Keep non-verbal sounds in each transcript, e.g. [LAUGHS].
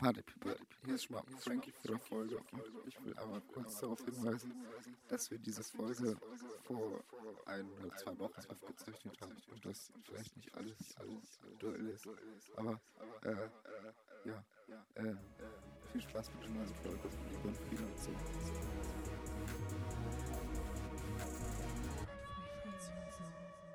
Party People, hier ist mal Frankie für die Folge und ich will aber kurz darauf hinweisen, dass wir diese Folge vor ein oder zwei Wochen aufgezeichnet haben und das vielleicht nicht alles, alles aktuell ist. Aber, äh, ja, äh, viel Spaß mit der neuen Folge von Frieden und so.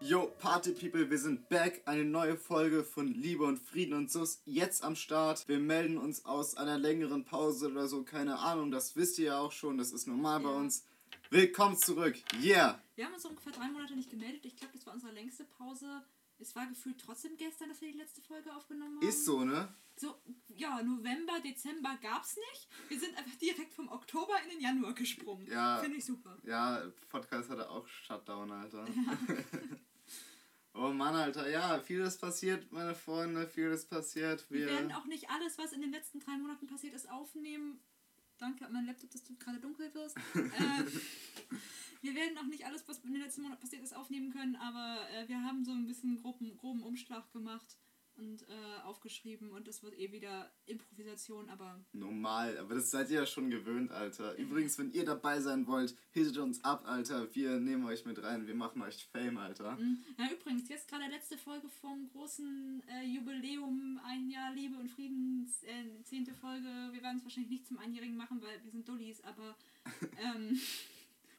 Yo, Party People, wir sind back. Eine neue Folge von Liebe und Frieden und Sus jetzt am Start. Wir melden uns aus einer längeren Pause oder so, keine Ahnung, das wisst ihr ja auch schon, das ist normal bei Ja. uns. Willkommen zurück, yeah! Wir haben uns ungefähr drei Monate nicht gemeldet. Ich glaube, das war unsere längste Pause. Es war gefühlt trotzdem gestern, dass wir die letzte Folge aufgenommen haben. Ist so, ne? So, ja, November, Dezember gab's nicht. Wir sind einfach direkt vom Oktober in den Januar gesprungen. Ja. Finde ich super. Ja, Podcast hatte auch Shutdown, Alter. [LAUGHS] oh Mann, Alter, ja, vieles passiert, meine Freunde, vieles passiert. Wir Wir, werden auch nicht alles, was in den letzten drei Monaten passiert ist, aufnehmen. Danke an meinen Laptop, dass du gerade dunkel wirst. [LAUGHS] äh, wir werden auch nicht alles, was in den letzten Monaten passiert ist, aufnehmen können, aber äh, wir haben so ein bisschen groben, groben Umschlag gemacht und äh, aufgeschrieben und das wird eh wieder Improvisation, aber Normal, aber das seid ihr ja schon gewöhnt, Alter. Übrigens, wenn ihr dabei sein wollt, hittet uns ab, Alter. Wir nehmen euch mit rein, wir machen euch Fame, Alter. Mhm. Ja, übrigens, jetzt gerade letzte Folge vom großen äh, Jubiläum, ein Jahr Liebe und Frieden, äh, zehnte Folge. Wir werden es wahrscheinlich nicht zum Einjährigen machen, weil wir sind Dullis, aber [LAUGHS] ähm,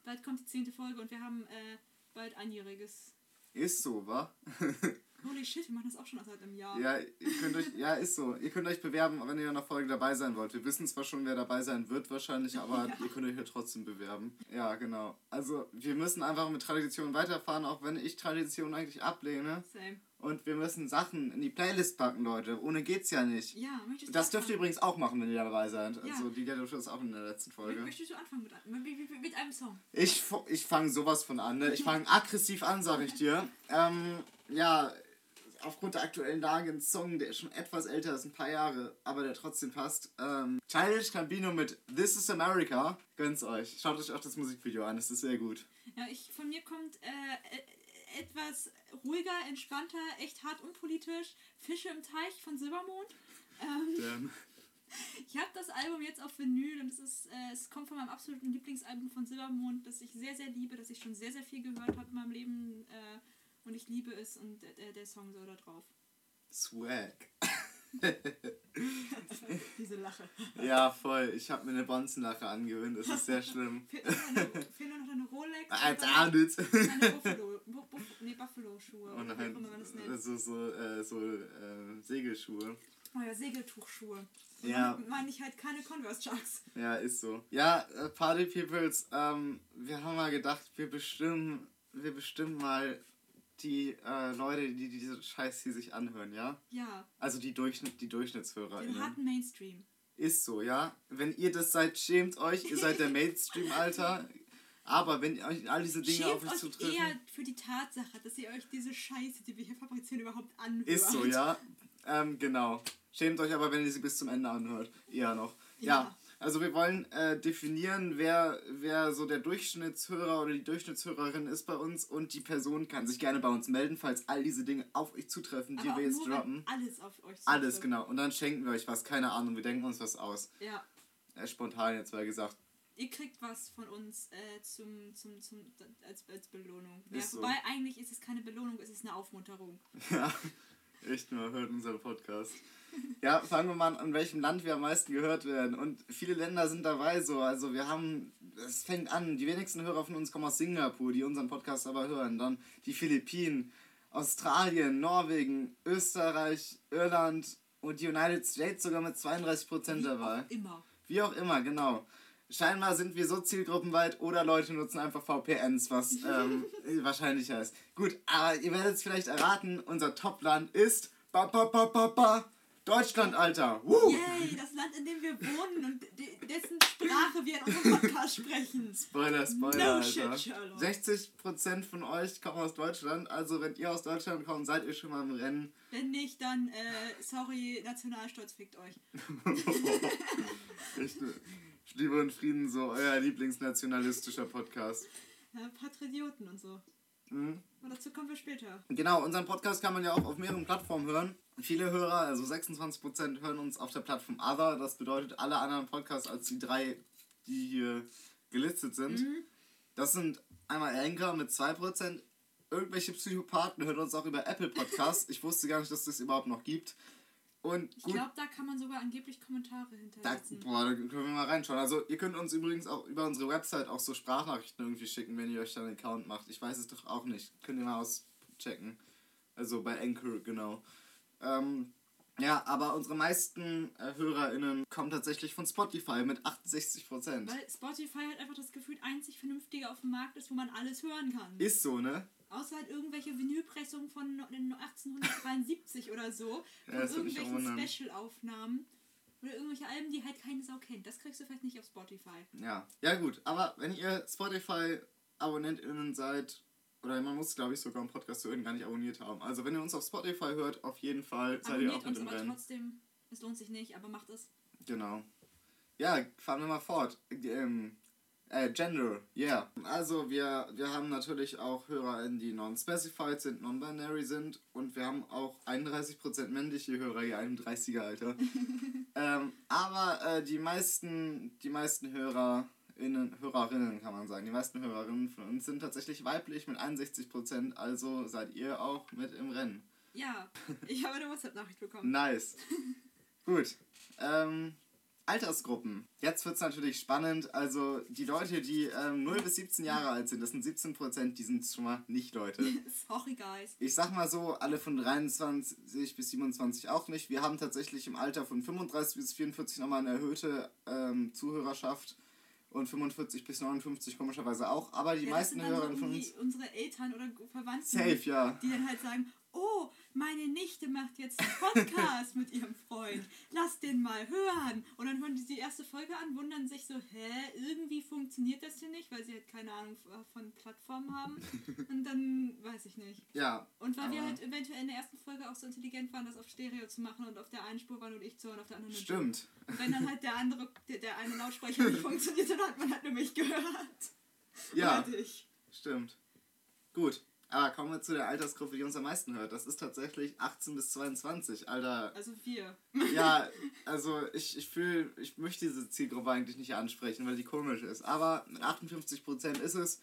bald kommt die zehnte Folge und wir haben äh, bald Einjähriges. Ist so, wa? [LAUGHS] Holy shit, wir machen das auch schon seit einem Jahr. Ja, ihr könnt euch, [LAUGHS] ja, ist so. Ihr könnt euch bewerben, wenn ihr in der Folge dabei sein wollt. Wir wissen zwar schon, wer dabei sein wird wahrscheinlich, [LAUGHS] aber Ja. ihr könnt euch ja trotzdem bewerben. Ja, genau. Also, wir müssen einfach mit Tradition weiterfahren, auch wenn ich Tradition eigentlich ablehne. Same. Und wir müssen Sachen in die Playlist packen, Leute. Ohne geht's ja nicht. Ja, möchtest du Das dürft ihr übrigens auch machen, wenn ihr dabei seid. Ja. Also, die dürft das auch in der letzten Folge. Möchtest du anfangen mit, einem- mit, mit, einem Song? Ich, ich fange sowas von an. Ne? Ich fange aggressiv an, sag ich dir. [LAUGHS] Ähm, ja, aufgrund der aktuellen Lage ein Song, der schon etwas älter ist, ein paar Jahre, aber der trotzdem passt. Ähm, Childish Gambino mit This is America. Gönnt's euch. Schaut euch auch das Musikvideo an, es ist sehr gut. Ja, ich, von mir kommt äh, äh, etwas ruhiger, entspannter, echt hart unpolitisch. Fische im Teich von Silbermond. Ähm, Ähm, [LAUGHS] Ich habe das Album jetzt auf Vinyl und es, ist, äh, es kommt von meinem absoluten Lieblingsalbum von Silbermond, das ich sehr, sehr liebe, das ich schon sehr, sehr viel gehört habe in meinem Leben äh, und ich liebe es und äh, der Song soll da drauf. Swag. [LAUGHS] Diese Lache. Ja, voll. Ich habe mir eine Bonzenlache angewöhnt. Das ist sehr schlimm. [LAUGHS] Fehlt nur noch eine, Rolex. Als Arnitz. dann Eine Buffalo, Bu, Bu, nee, Buffalo-Schuhe. Und oder wie auch immer man halt so, so, äh, so äh, Segelschuhe. Oh ja, Segeltuchschuhe. Und Ja. meine ich halt keine Converse Chucks. Ja, ist so. Ja, äh, Party Peoples, ähm, wir haben mal gedacht, wir bestimmen, wir bestimmen mal die äh, Leute, die diese Scheiß hier sich anhören, ja? Ja, Also die, Durchschnitt, die den DurchschnittshörerInnen. harten Mainstream. Ist so, ja? Wenn ihr das seid, schämt euch, ihr seid der [LAUGHS] Mainstream, Alter. Aber wenn euch all diese Dinge auf Schämt euch euch zutreffen. eher für die Tatsache, dass ihr euch diese Scheiße, die wir hier fabrizieren, überhaupt anhört. Ist so, ja? Ähm, genau. Schämt euch aber, wenn ihr sie bis zum Ende anhört. Eher noch. Ja. Ja. Also wir wollen äh, definieren, wer, wer so der Durchschnittshörer oder die Durchschnittshörerin ist bei uns und die Person kann sich gerne bei uns melden, falls all diese Dinge auf euch zutreffen, die Aber wir jetzt nur, droppen. Alles auf euch Alles, zutrifft. genau. Und dann schenken wir euch was, keine Ahnung, wir denken uns was aus. Ja. Äh, spontan jetzt mal gesagt. Ihr kriegt was von uns äh, zum, zum, zum, als, als Belohnung. Ja, so. wobei eigentlich ist es keine Belohnung, es ist eine Aufmunterung. [LAUGHS] Ja, echt mal, hört unseren Podcast. Ja, fangen wir mal an, an welchem Land wir am meisten gehört werden. Und viele Länder sind dabei so. Also wir haben, es fängt an, die wenigsten Hörer von uns kommen aus Singapur, die unseren Podcast aber hören. Dann die Philippinen, Australien, Norwegen, Österreich, Irland und die United States sogar mit 32% dabei. Auch immer. Wie auch immer, genau. Scheinbar sind wir so zielgruppenweit oder Leute nutzen einfach VPNs, was ähm, [LAUGHS] wahrscheinlicher ist. Gut, aber ihr werdet es vielleicht erraten, unser Topland ist ba, ba, ba, ba, ba, Deutschland, Alter. Woo! Yay, das Land, in dem wir wohnen und de dessen Sprache wir in unserem Podcast sprechen. Spoiler, Spoiler, No Alter. shit, Sherlock. 60% von euch kommen aus Deutschland, also wenn ihr aus Deutschland kommt, seid ihr schon mal im Rennen. Wenn nicht, dann, äh, sorry, Nationalstolz fickt euch. [LAUGHS] [LAUGHS] Echt, Liebe und Frieden, so euer lieblingsnationalistischer Podcast. Ja, Patrioten und so. Mhm. Aber dazu kommen wir später. Genau, unseren Podcast kann man ja auch auf mehreren Plattformen hören. Viele Hörer, also 26% hören uns auf der Plattform Other. Das bedeutet alle anderen Podcasts als die drei, die hier gelistet sind. Mhm. Das sind einmal Anchor mit 2%. Irgendwelche Psychopathen hören uns auch über Apple Podcasts. Ich wusste gar nicht, dass das überhaupt noch gibt. Und Ich glaube, da kann man sogar angeblich Kommentare da, hinterlassen. boah, da können wir mal reinschauen. Also ihr könnt uns übrigens auch über unsere Website auch so Sprachnachrichten irgendwie schicken, wenn ihr euch dann einen Account macht. Ich weiß es doch auch nicht. Könnt ihr mal auschecken. Also bei Anchor, genau. Ähm, ja, aber unsere meisten äh, HörerInnen kommen tatsächlich von Spotify mit 68%. Weil Spotify halt einfach das Gefühl einzig Vernünftige auf dem Markt ist, wo man alles hören kann. Ist so, ne? Außer halt irgendwelche Vinylpressungen von 1873 oder so. Von Ja, irgendwelchen. Special-Aufnahmen. Oder irgendwelche Alben, die halt keine Sau kennt. Das kriegst du vielleicht nicht auf Spotify. Ja. Ja gut, aber wenn ihr Spotify-AbonnentInnen seid, oder man muss glaube ich sogar einen Podcast zu hören gar nicht abonniert haben. Also wenn ihr uns auf Spotify hört, auf jeden Fall seid ihr Abonniert auch mit uns im aber Rennen. trotzdem. Es lohnt sich nicht, aber macht es. Genau. Ja, fahren wir mal fort. Ähm, äh, Gender, yeah. Also wir, wir haben natürlich auch HörerInnen, die non-specified sind, non-binary sind und wir haben auch 31% männliche Hörer hier im 30er-Alter. ähm, aber äh, die meisten, die meisten HörerInnen, Hörerinnen kann man sagen, die meisten Hörerinnen von uns sind tatsächlich weiblich mit 61%, also seid ihr auch mit im Rennen. Ja, [LAUGHS] ich habe eine WhatsApp-Nachricht bekommen. Nice. [LAUGHS] Gut. Ähm, Altersgruppen. Jetzt wird es natürlich spannend. Also die Leute, die ähm, 0 bis 17 Jahre alt sind, das sind 17 Prozent, die sind schon mal nicht Leute. [LAUGHS] Sorry, guys. Ich sag mal so, alle von 23 bis 27 auch nicht. Wir haben tatsächlich im Alter von 35 bis 44 nochmal eine erhöhte ähm, Zuhörerschaft und 45 bis 59 komischerweise auch. Aber die ja, meisten so von uns. unsere Eltern oder Verwandten, Safe, ja. die dann halt sagen, oh, meine Nichte macht jetzt einen Podcast mit ihrem Freund. Lass den mal hören. Und dann hören die die erste Folge an, wundern sich so, hä, irgendwie funktioniert das hier nicht, weil sie halt keine Ahnung von Plattformen haben. Und dann weiß ich nicht. Ja. Und weil wir halt eventuell in der ersten Folge auch so intelligent waren, das auf Stereo zu machen und auf der einen Spur war nur ich zu und auf der anderen. Stimmt. Und wenn dann halt der andere, der, der eine Lautsprecher nicht [LAUGHS] funktioniert, dann hat man halt nur mich gehört. Ja. Stimmt. Gut. Aber kommen wir zu der Altersgruppe, die uns am meisten hört. Das ist tatsächlich 18 bis 22. Alter, Also wir. ja, [LAUGHS] also ich, ich fühle, ich möchte diese Zielgruppe eigentlich nicht ansprechen, weil die komisch ist. Aber mit 58% ist es.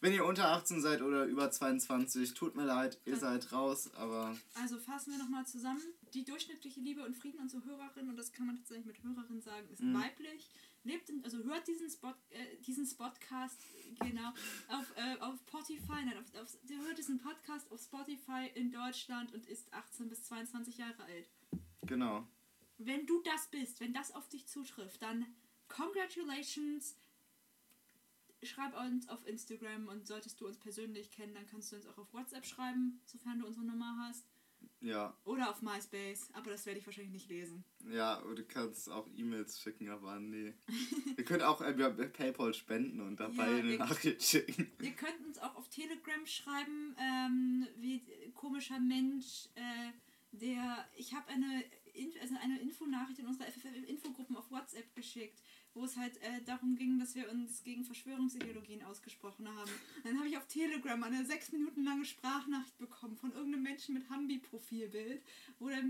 Wenn ihr unter 18 seid oder über 22, tut mir leid, ihr seid raus, aber Also fassen wir nochmal zusammen. Die durchschnittliche Liebe und Frieden unsere Hörerin, und das kann man tatsächlich mit Hörerin sagen, ist Mhm. weiblich. Lebt in, also hört diesen Spot, äh, diesen Spotcast, genau, auf, äh, auf Spotify, nein, auf, auf, hört diesen Podcast auf Spotify in Deutschland und ist 18 bis 22 Jahre alt. genau. Wenn du das bist, wenn das auf dich zutrifft, dann congratulations. Schreib uns auf Instagram und solltest du uns persönlich kennen, dann kannst du uns auch auf WhatsApp schreiben, sofern du unsere Nummer hast. Ja, Oder auf MySpace, aber das werde ich wahrscheinlich nicht lesen. ja, du kannst auch E-Mails schicken, aber nee. ihr könnt auch äh, PayPal spenden und dabei Ja, eine Nachricht schicken. Ihr könnt uns auch auf Telegram schreiben, ähm, wie komischer Mensch, äh, der. Ich habe eine, also eine Infonachricht in unsere FFF-Infogruppen auf WhatsApp geschickt, wo es halt äh, darum ging, dass wir uns gegen Verschwörungsideologien ausgesprochen haben. Dann habe ich auf Telegram eine sechs Minuten lange Sprachnachricht bekommen von irgendeinem Menschen mit Hambi-Profilbild, wo der,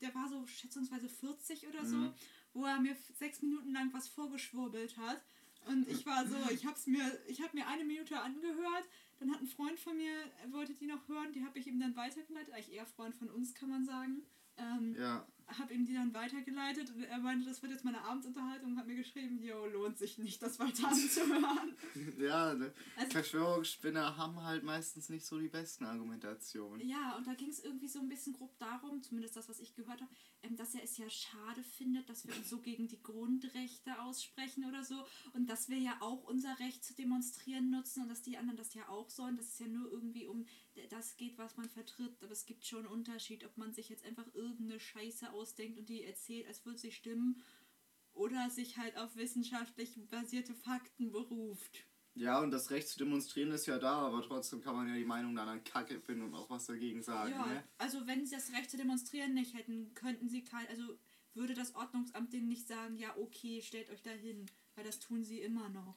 der war so schätzungsweise 40 oder so, Mhm. wo er mir sechs Minuten lang was vorgeschwurbelt hat. Und ich war so, ich hab's mir, ich habe mir eine Minute angehört, dann hat ein Freund von mir, wollte die noch hören, die habe ich ihm dann weitergeleitet, eigentlich eher Freund von uns, kann man sagen. Ähm, Ja, habe ihm die dann weitergeleitet und er meinte, das wird jetzt meine Abendunterhaltung und hat mir geschrieben, jo, lohnt sich nicht, das weiter anzuhören. [LAUGHS] ja, ne? Also- Verschwörungsspinner haben halt meistens nicht so die besten Argumentationen. Ja, und da ging es irgendwie so ein bisschen grob darum, zumindest das, was ich gehört habe, dass er es ja schade findet, dass wir uns so gegen die Grundrechte aussprechen oder so und dass wir ja auch unser Recht zu demonstrieren nutzen und dass die anderen das ja auch sollen, dass es ja nur irgendwie um das geht, was man vertritt, aber es gibt schon einen Unterschied, ob man sich jetzt einfach irgendeine Scheiße ausdenkt und die erzählt, als würde sie stimmen oder sich halt auf wissenschaftlich basierte Fakten beruft. Ja, und das Recht zu demonstrieren ist ja da, aber trotzdem kann man ja die Meinung dann an Kacke finden und auch was dagegen sagen. Ja, Ne? also wenn sie das Recht zu demonstrieren nicht hätten, könnten sie kein, also würde das Ordnungsamt denen nicht sagen, ja okay, stellt euch da hin, weil das tun sie immer noch.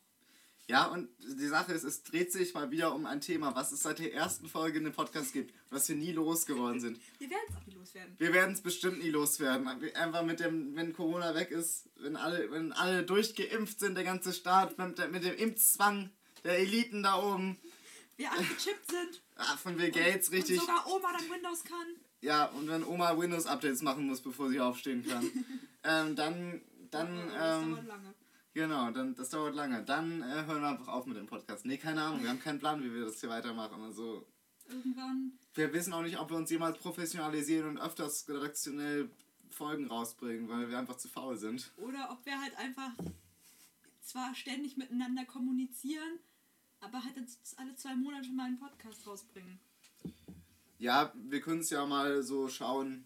Ja, und die Sache ist, es dreht sich mal wieder um ein Thema, was es seit der ersten Folge in dem Podcast gibt, was wir nie losgeworden sind. Wir werden es auch loswerden. Wir werden es bestimmt nie loswerden. Einfach mit dem, wenn Corona weg ist, wenn alle, wenn alle durchgeimpft sind, der ganze Staat, mit, der- mit dem Impfzwang der Eliten da oben, Wir alle gechippt sind. ah, von Bill Gates, richtig. Und sogar Oma dann Windows kann. Ja, und wenn Oma Windows-Updates machen muss, bevor sie aufstehen kann, [LAUGHS] ähm, dann, dann, das ähm, dauert lange. genau, dann, das dauert lange. Dann äh, hören wir einfach auf mit dem Podcast. Nee, keine Ahnung, wir haben keinen Plan, wie wir das hier weitermachen. Also, Irgendwann. wir wissen auch nicht, ob wir uns jemals professionalisieren und öfters redaktionell Folgen rausbringen, weil wir einfach zu faul sind. Oder ob wir halt einfach zwar ständig miteinander kommunizieren, aber halt alle zwei Monate mal einen Podcast rausbringen. Ja, wir können es ja mal so schauen,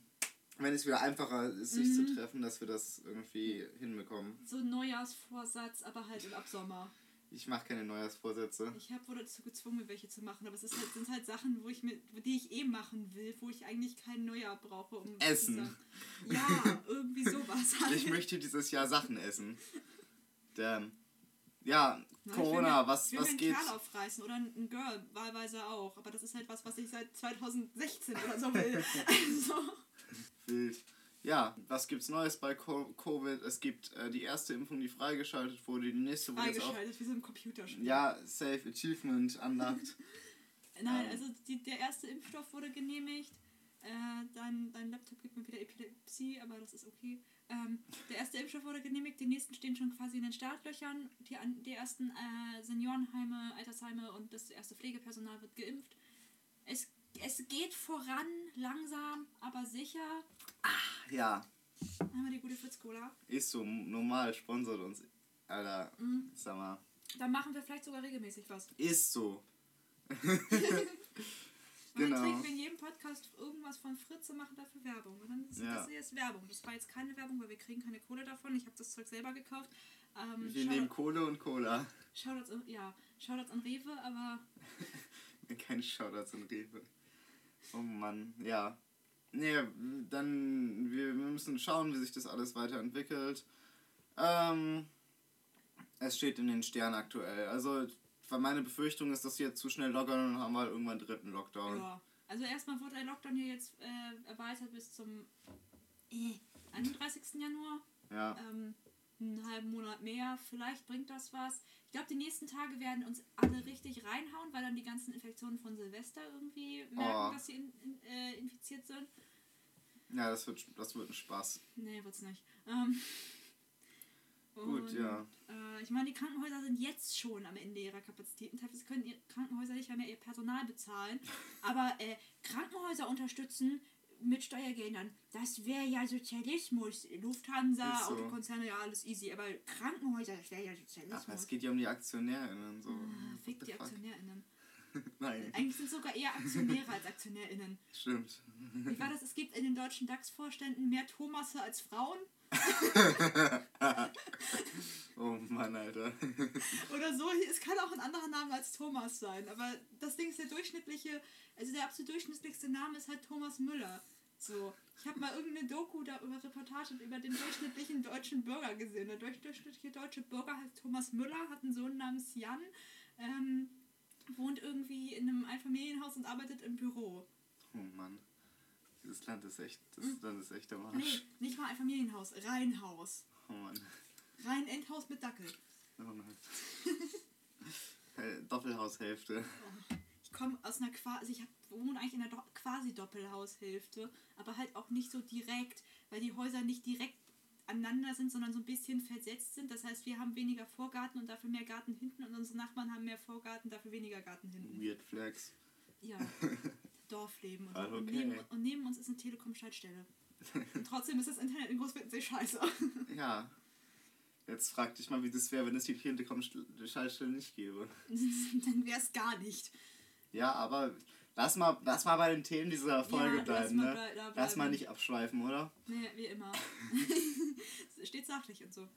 wenn es wieder einfacher ist, sich Mhm. zu treffen, dass wir das irgendwie hinbekommen. So ein Neujahrsvorsatz, aber halt ab Sommer. Ich mache keine Neujahrsvorsätze. Ich habe wurde dazu gezwungen, mir welche zu machen, aber es halt, sind halt Sachen, wo ich mir, die ich eh machen will, wo ich eigentlich kein Neujahr brauche, um zu Essen. Ja, irgendwie sowas. [LAUGHS] Halt. Ich möchte dieses Jahr Sachen essen. Denn, ja, ich Corona, will was, ich will was mir einen geht? Kerl aufreißen oder ein Girl, wahlweise auch. Aber das ist halt was, was ich seit 2016 oder so will. [LAUGHS] Also, Wild. Ja, was gibt's Neues bei Co- Covid? Es gibt äh, die erste Impfung, die freigeschaltet wurde, die nächste wurde jetzt auch. freigeschaltet, wie so ein Computerspiel. Ja, Safe Achievement unlocked. [LAUGHS] Nein, Ähm. also die, der erste Impfstoff wurde genehmigt. Äh, dein, dein Laptop gibt mir wieder Epilepsie, aber das ist okay. Ähm, der erste Impfstoff wurde genehmigt, die nächsten stehen schon quasi in den Startlöchern. Die, an- die ersten äh, Seniorenheime, Altersheime und das erste Pflegepersonal wird geimpft. Es, es geht voran, langsam, aber sicher. Ja, Dann haben wir die gute Fritz-Cola. ist so. Normal sponsert uns. Alter, Mhm. sag mal. Dann machen wir vielleicht sogar regelmäßig was. Ist so. [LAUGHS] Und dann Genau. trinken wir in jedem Podcast irgendwas von Fritz und machen dafür Werbung. Und dann ist Ja. das ist Werbung. Das war jetzt keine Werbung, weil wir kriegen keine Kohle davon. Ich habe das Zeug selber gekauft. Ähm, Wir nehmen Kohle und Cola. Shoutouts, an- ja, Shoutouts an Rewe, aber [LAUGHS] Keine Shoutouts in Rewe. Oh Mann, ja. Nee, dann, wir, wir müssen schauen, wie sich das alles weiterentwickelt. Ähm, es steht in den Sternen aktuell. Also, meine Befürchtung ist, dass wir jetzt zu schnell lockern und haben wir halt irgendwann einen dritten Lockdown. ja. Also erstmal wurde der Lockdown hier jetzt äh, erweitert bis zum äh, 31. Januar. Ja. Ähm, einen halben Monat mehr. Vielleicht bringt das was. Ich glaube, die nächsten Tage werden uns alle richtig reinhauen, weil dann die ganzen Infektionen von Silvester irgendwie merken, Oh. dass sie in, in, äh, infiziert sind. Ja, das wird, das wird ein Spaß. Nee, wird's nicht. Ähm, Gut, ja. Äh, ich meine, die Krankenhäuser sind jetzt schon am Ende ihrer Kapazitäten. Teilweise können ihre Krankenhäuser nicht mehr ihr Personal bezahlen. [LAUGHS] Aber äh, Krankenhäuser unterstützen mit Steuergeldern, das wäre ja Sozialismus. Lufthansa, so. Autokonzerne, ja, alles easy. Aber Krankenhäuser, das wäre ja Sozialismus. Aber es geht ja um die AktionärInnen. So. Ah, Fick die fuck? AktionärInnen. [LAUGHS] Nein, Eigentlich sind sogar eher Aktionäre als AktionärInnen. stimmt. Wie war das? Es gibt in den deutschen DAX-Vorständen mehr Thomasse als Frauen? [LAUGHS] Oh Mann, Alter. [LAUGHS] Oder so. Es kann auch ein anderer Name als Thomas sein. Aber das Ding ist der durchschnittliche, also der absolut durchschnittlichste Name ist halt Thomas Müller. So. Ich habe mal irgendeine Doku da über Reportage über den durchschnittlichen deutschen Bürger gesehen. Der durch- durchschnittliche deutsche Bürger heißt Thomas Müller, hat einen Sohn namens Jan, ähm, wohnt irgendwie in einem Einfamilienhaus und arbeitet im Büro. Oh Mann. Dieses Land ist echt, das Hm. Land ist echt am Nee, Arsch. nicht mal Einfamilienhaus, Reihenhaus. Oh Mann. Rein Endhaus mit Dackel. Oh. [LAUGHS] Äh, Doppelhaushälfte. Ich komme aus einer quasi, also ich hab, wohne eigentlich in einer Do quasi Doppelhaushälfte, aber halt auch nicht so direkt, weil die Häuser nicht direkt aneinander sind, sondern so ein bisschen versetzt sind. Das heißt, wir haben weniger Vorgarten und dafür mehr Garten hinten und unsere Nachbarn haben mehr Vorgarten, dafür weniger Garten hinten. Weird Flex. Ja. [LAUGHS] Dorfleben und, so. Ah, und, okay. neben, und neben uns ist eine Telekom-Schaltstelle. Und trotzdem ist das Internet in Großbritannien scheiße. [LAUGHS] Ja. Jetzt frag dich mal, wie das wäre, wenn es die Telekom-Schaltstelle nicht gäbe. [LAUGHS] Dann wäre es gar nicht. Ja, aber lass mal, lass mal bei den Themen dieser Folge Ja, bleiben, ne? blei- da Lass mal bleiben. nicht abschweifen, oder? Nee, wie immer. [LAUGHS] Steht sachlich und so.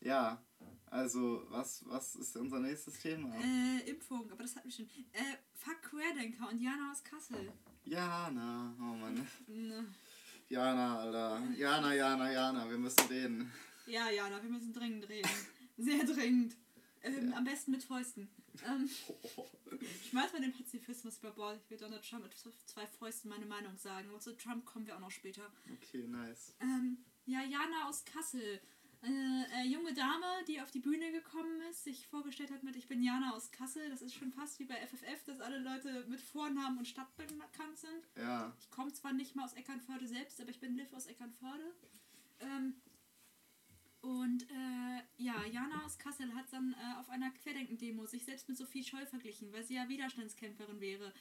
Ja. Also, was, was ist unser nächstes Thema? Äh, Impfung, aber das hatten wir schon. Äh, fuck Querdenker und Jana aus Kassel. Jana, oh Mann. Jana, Alter. Jana, Jana, Jana, wir müssen reden. Ja, Jana, wir müssen dringend reden. Sehr dringend. Ähm, Ja. Am besten mit Fäusten. Ähm, schmeiß mal den Pazifismus über Bord. Ich will Donald Trump mit zwei Fäusten meine Meinung sagen. Aber zu Trump kommen wir auch noch später. Okay, nice. Ähm, ja, Jana aus Kassel. Eine äh, junge Dame, die auf die Bühne gekommen ist, sich vorgestellt hat mit Ich bin Jana aus Kassel. Das ist schon fast wie bei FFF, dass alle Leute mit Vornamen und Stadt bekannt sind. Ja, Ich komme zwar nicht mal aus Eckernförde selbst, aber ich bin Liv aus Eckernförde. Ähm, und äh, ja, Jana aus Kassel hat dann äh, auf einer Querdenken-Demo sich selbst mit Sophie Scholl verglichen, weil sie ja Widerstandskämpferin wäre.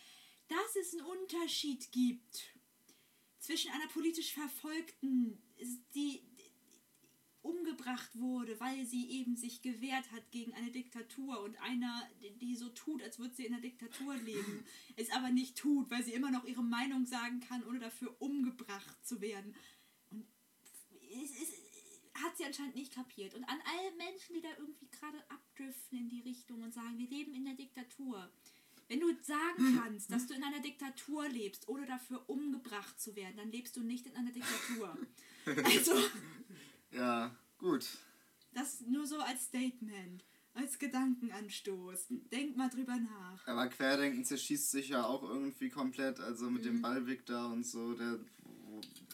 Dass es einen Unterschied gibt zwischen einer politisch Verfolgten, die umgebracht wurde, weil sie eben sich gewehrt hat gegen eine Diktatur und einer, die so tut, als würde sie in einer Diktatur leben, [LAUGHS] es aber nicht tut, weil sie immer noch ihre Meinung sagen kann, ohne dafür umgebracht zu werden. Und es, es hat sie anscheinend nicht kapiert. Und an alle Menschen, die da irgendwie gerade abdriften in die Richtung und sagen, wir leben in der Diktatur. Wenn du sagen kannst, dass du in einer Diktatur lebst, ohne dafür umgebracht zu werden, dann lebst du nicht in einer Diktatur. [LAUGHS] Also, ja, gut. das nur so als Statement, als Gedankenanstoß. Denk mal drüber nach. Aber Querdenken zerschießt sich ja auch irgendwie komplett, also mit Mhm. dem Ballweg da und so, der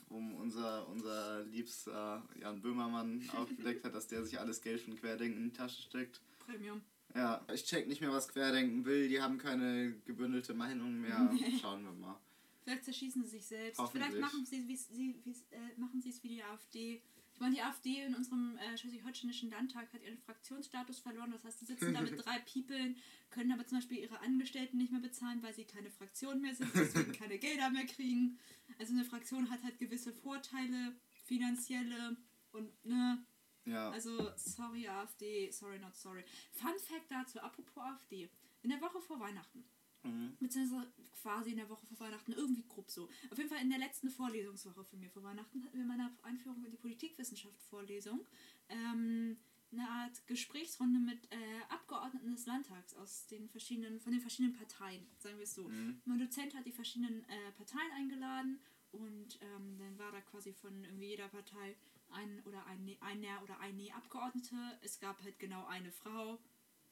wo unser, unser liebster Jan Böhmermann [LAUGHS] aufgedeckt hat, dass der sich alles Geld von Querdenken in die Tasche steckt. Premium. Ja, ich check nicht mehr, was Querdenken will, die haben keine gebündelte Meinung mehr. [LAUGHS] Schauen wir mal. Vielleicht zerschießen sie sich selbst. Vielleicht machen sie es wie, wie, äh, machen sie es wie die AfD. Ich meine, die AfD in unserem äh, schleswig-holsteinischen Landtag hat ihren Fraktionsstatus verloren. Das heißt, sie sitzen da mit [LAUGHS] drei Peoplen, können aber zum Beispiel ihre Angestellten nicht mehr bezahlen, weil sie keine Fraktion mehr sind, deswegen keine [LAUGHS] Gelder mehr kriegen. Also eine Fraktion hat halt gewisse Vorteile, finanzielle und ne. Ja. Also sorry AfD, sorry not sorry. Fun Fact dazu, apropos AfD. In der Woche vor Weihnachten Mhm. beziehungsweise quasi in der Woche vor Weihnachten, irgendwie grob so. Auf jeden Fall in der letzten Vorlesungswoche von mir vor Weihnachten hatten wir meine Einführung in die Politikwissenschaft Vorlesung ähm, eine Art Gesprächsrunde mit äh, Abgeordneten des Landtags aus den verschiedenen, von den verschiedenen Parteien, sagen wir es so. Mhm. Mein Dozent hat die verschiedenen äh, Parteien eingeladen und ähm, dann war da quasi von irgendwie jeder Partei ein oder ein, ein oder ein Nee Abgeordnete. Es gab halt genau eine Frau.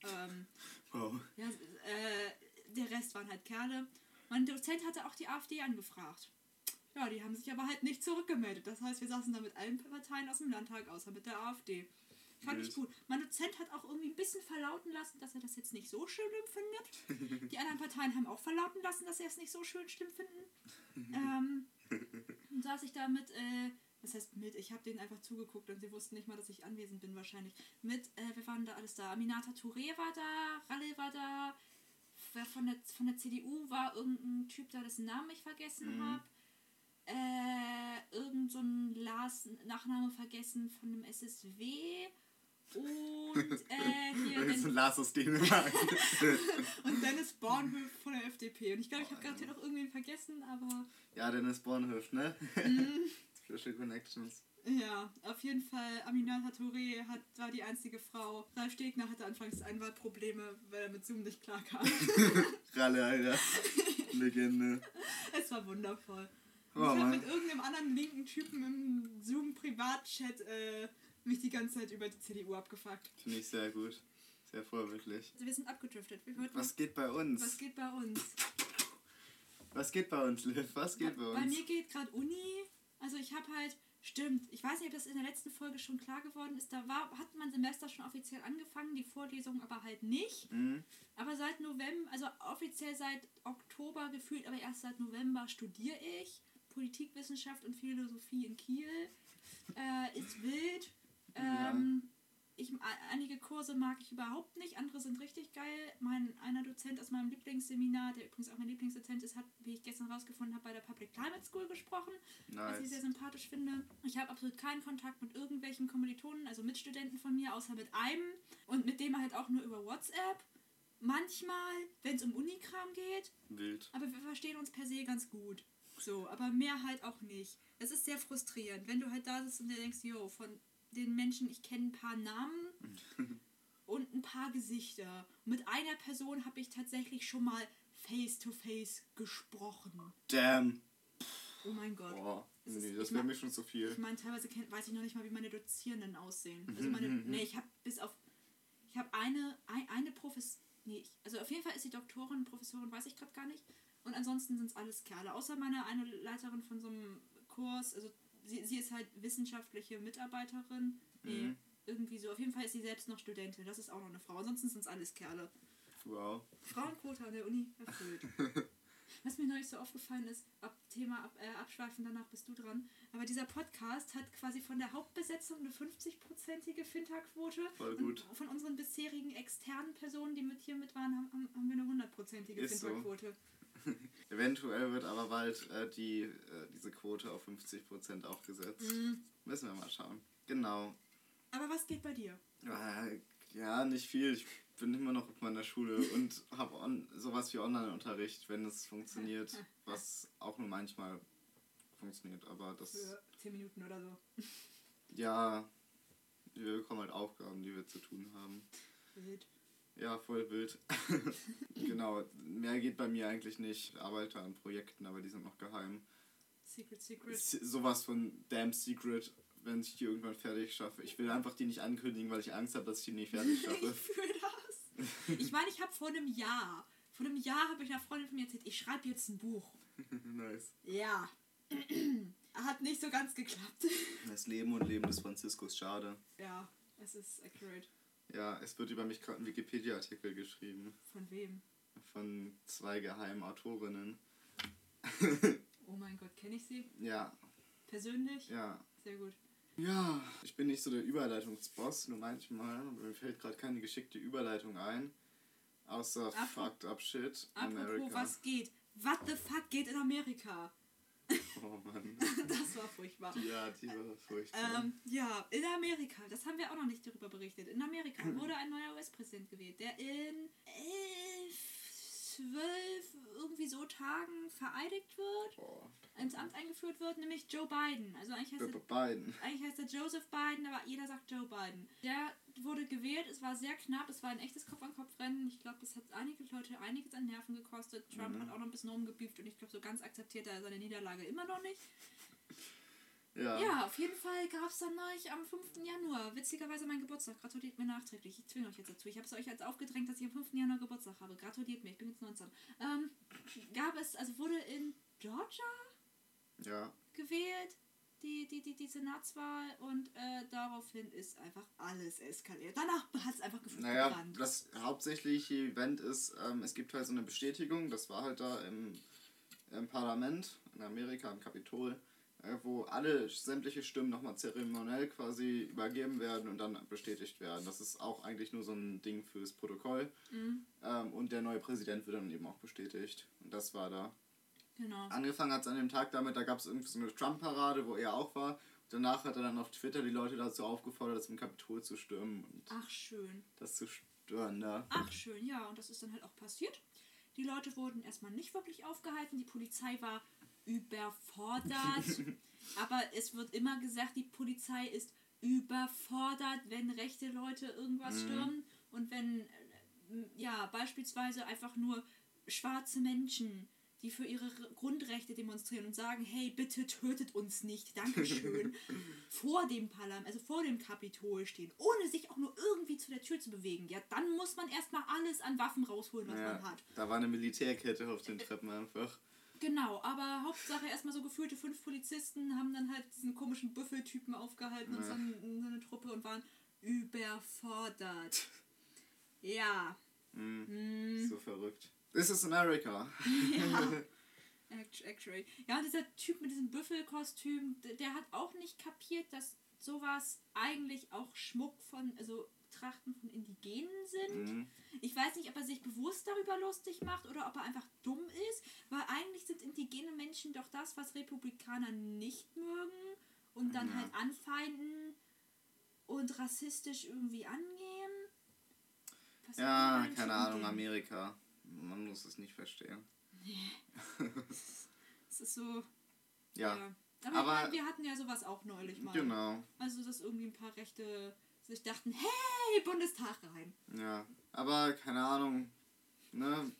Ähm, Wow. ja, äh, der Rest waren halt Kerle. Mein Dozent hatte auch die AfD angefragt. Ja, die haben sich aber halt nicht zurückgemeldet. Das heißt, wir saßen da mit allen Parteien aus dem Landtag, außer mit der AfD. Fand ich gut. Mein Dozent hat auch irgendwie ein bisschen verlauten lassen, dass er das jetzt nicht so schön findet. [LAUGHS] Die anderen Parteien haben auch verlauten lassen, dass sie es nicht so schön schlimm finden. [LAUGHS] ähm, und saß ich da mit, äh, was heißt mit? Ich habe denen einfach zugeguckt und sie wussten nicht mal, dass ich anwesend bin wahrscheinlich. Mit, äh, wir waren da alles da. Aminata Touré war da, Ralle war da, wer von der, von der CDU war irgendein Typ da, dessen Namen ich vergessen Mhm. habe. Äh, irgend so ein Lars Nachname vergessen von dem SSW. Und [LAUGHS] äh, hier Das ist ein Lars aus Dänemark. [LAUGHS] und Dennis Bornhöf von der FDP. Und ich glaube, ich habe gerade noch irgendwen vergessen, aber ja, Dennis Bornhöft, ne? [LAUGHS] Special Connections. Ja, auf jeden Fall, Aminata Touré hat, war die einzige Frau. Ralf Stegner hatte anfangs Einwahlprobleme, weil er mit Zoom nicht klarkam. [LAUGHS] Ralle, Alter. Legende. es war wundervoll. Oh, ich habe mit irgendeinem anderen linken Typen im Zoom-Privatchat äh, mich die ganze Zeit über die CDU abgefuckt. Finde ich sehr gut. Sehr vorbildlich. Also wir sind abgedriftet. Wir Was geht bei uns? was geht bei uns? Was geht bei uns, Liv? Was geht bei Bei uns? mir geht gerade Uni. Also ich habe halt, stimmt, ich weiß nicht, ob das in der letzten Folge schon klar geworden ist. Da war, hat mein Semester schon offiziell angefangen, die Vorlesung aber halt nicht. Mhm. Aber seit November, also offiziell seit Oktober gefühlt, aber erst seit November studiere ich Politikwissenschaft und Philosophie in Kiel. Äh, ist wild. Ähm, ich, einige Kurse mag ich überhaupt nicht, andere sind richtig geil. Mein einer Dozent aus meinem Lieblingsseminar, der übrigens auch mein Lieblingsdozent ist, hat, wie ich gestern rausgefunden habe, bei der Public Climate School gesprochen, was ich sehr Nice. sympathisch finde. Ich habe absolut keinen Kontakt mit irgendwelchen Kommilitonen, also Mitstudenten von mir, außer mit einem und mit dem halt auch nur über WhatsApp. Manchmal, wenn es um Unikram geht, Wild. aber wir verstehen uns per se ganz gut. So, aber mehr halt auch nicht. Es ist sehr frustrierend, wenn du halt da sitzt und dir denkst, yo, von den Menschen, ich kenne ein paar Namen [LAUGHS] und ein paar Gesichter. Mit einer Person habe ich tatsächlich schon mal face to face gesprochen. Damn. Oh mein Gott. Ist- Nee, das wäre mir schon zu viel. Ich meine, teilweise kenn, weiß ich noch nicht mal, wie meine Dozierenden aussehen. Also meine, nee, ich habe bis auf Ich habe eine, ein, eine Professorin, nee, ich- also auf jeden Fall ist sie Doktorin, Professorin, weiß ich gerade gar nicht. Und ansonsten sind es alles Kerle. Außer meine eine Leiterin von so einem Kurs, also sie, sie ist halt wissenschaftliche Mitarbeiterin. Nee, Mhm. irgendwie so. Auf jeden Fall ist sie selbst noch Studentin. Das ist auch noch eine Frau. Ansonsten sind es alles Kerle. Wow. Frauenquote an der Uni erfüllt. [LAUGHS] Was mir neulich so aufgefallen ist, ab Thema ab, äh, abschweifen, danach bist du dran. Aber dieser Podcast hat quasi von der Hauptbesetzung eine 50-prozentige Finta-Quote. Voll gut. Und von unseren bisherigen externen Personen, die mit hier mit waren, haben, haben- wir eine hundertprozentige Ist so. Eventuell wird aber bald äh, die, äh, diese Quote auf 50% aufgesetzt. Mhm. Müssen wir mal schauen. Genau. Aber was geht bei dir? Äh, Ja, nicht viel. Ich bin immer noch auf meiner Schule [LAUGHS] und habe sowas wie Online-Unterricht, wenn es funktioniert. [LAUGHS] Was auch nur manchmal funktioniert. Aber das, Für 10 Minuten oder so. ja, wir bekommen halt Aufgaben, die wir zu tun haben. Wild. Ja, voll wild. [LAUGHS] genau, mehr geht bei mir eigentlich nicht. Ich arbeite an Projekten, aber die sind noch geheim. Secret, secret. S- Sowas von damn secret, wenn ich die irgendwann fertig schaffe. Ich will einfach die nicht ankündigen, weil ich Angst habe, dass ich die nicht fertig [LAUGHS] schaffe. Ich fühle das. Ich meine, ich habe vor einem Jahr, vor einem Jahr habe ich einer Freundin von mir erzählt, ich schreibe jetzt ein Buch. [LAUGHS] nice. Ja. [CLEARS THROAT] Hat nicht so ganz geklappt. Das Leben und Leben des Franziskus, schade. Ja, es ist accurate. Ja, es wird über mich gerade ein Wikipedia-Artikel geschrieben. Von wem? Von zwei geheimen Autorinnen. Oh mein Gott, kenne ich sie? Ja, Persönlich? ja. Sehr gut. Ja, ich bin nicht so der Überleitungsboss, nur manchmal. Mir fällt gerade keine geschickte Überleitung ein. Außer Apro- fucked up shit. Apropos, America. was geht? What the fuck geht in Amerika? Oh Mann. [LAUGHS] Das war furchtbar. Ja, die war furchtbar. Ähm, ja, in Amerika, das haben wir auch noch nicht darüber berichtet. In Amerika [CLEARS THROAT] wurde ein neuer US-Präsident gewählt, der in elf, zwölf, irgendwie so Tagen vereidigt wird, Boah. ins Amt eingeführt wird, nämlich Joe Biden. Also eigentlich heißt er Biden. Eigentlich heißt er Joseph Biden, aber jeder sagt Joe Biden. Der wurde gewählt, es war sehr knapp, es war ein echtes Kopf-an-Kopf-Rennen. Ich glaube, das hat einige Leute einiges an Nerven gekostet. Trump Mhm. hat auch noch ein bisschen rumgebieft und ich glaube, so ganz akzeptiert er seine Niederlage immer noch nicht. Ja. Ja, auf jeden Fall gab es dann neulich am 5. Januar, witzigerweise mein Geburtstag. Gratuliert mir nachträglich. Ich zwinge euch jetzt dazu. Ich habe es euch jetzt aufgedrängt, dass ich am 5. Januar Geburtstag habe. Gratuliert mir, ich bin jetzt 19. Ähm, gab es, also wurde in Georgia Ja. gewählt, die, die, die, die Senatswahl und äh, daraufhin ist einfach alles eskaliert. Danach hat es einfach gefühlt Naja, gebrannt. das hauptsächliche Event ist, ähm, es gibt halt so eine Bestätigung, das war halt da im, im Parlament in Amerika, im Kapitol, äh, wo alle sämtliche Stimmen nochmal zeremoniell quasi übergeben werden und dann bestätigt werden. Das ist auch eigentlich nur so ein Ding fürs Protokoll. Mhm, Ähm, und der neue Präsident wird dann eben auch bestätigt. Und das war da. Genau. Angefangen hat es an dem Tag damit, da gab es irgendwie so eine Trump-Parade, wo er auch war. Danach hat er dann auf Twitter die Leute dazu aufgefordert, zum Kapitol zu stürmen und Ach schön. das zu stören da. Ach schön, ja, und das ist dann halt auch passiert. Die Leute wurden erstmal nicht wirklich aufgehalten. Die Polizei war überfordert. [LAUGHS] Aber es wird immer gesagt, die Polizei ist überfordert, wenn rechte Leute irgendwas Mhm. stürmen und wenn, äh, ja, beispielsweise einfach nur schwarze Menschen, die für ihre Grundrechte demonstrieren und sagen, hey, bitte tötet uns nicht, Dankeschön, [LAUGHS] vor dem Parlament, also vor dem Kapitol stehen, ohne sich auch nur irgendwie zu der Tür zu bewegen. Ja, dann muss man erstmal alles an Waffen rausholen, was man Ja, hat. da war eine Militärkette auf den Treppen einfach. Genau, aber Hauptsache erstmal so gefühlte fünf Polizisten haben dann halt diesen komischen Büffeltypen aufgehalten und Ja. seine, seine Truppe und waren überfordert. [LAUGHS] Ja. Mhm. Mm, So verrückt. This is America. ja. [LAUGHS] Act- Actually. Ja, und dieser Typ mit diesem Büffelkostüm, der, hat auch nicht kapiert, dass sowas eigentlich auch Schmuck von, also Trachten von Indigenen sind. Mhm. Ich weiß nicht, ob er sich bewusst darüber lustig macht oder ob er einfach dumm ist, weil eigentlich sind indigene Menschen doch das, was Republikaner nicht mögen und dann Ja. halt anfeinden und rassistisch irgendwie angehen. Was Ja, keine Ahnung, umgehen? Amerika. Man muss es nicht verstehen. Es ist so. Ja, Aber, Aber- meine, wir hatten ja sowas auch neulich mal. genau. Also, dass irgendwie ein paar Rechte sich dachten, hey, Bundestag rein. Ja, aber keine Ahnung. Ne?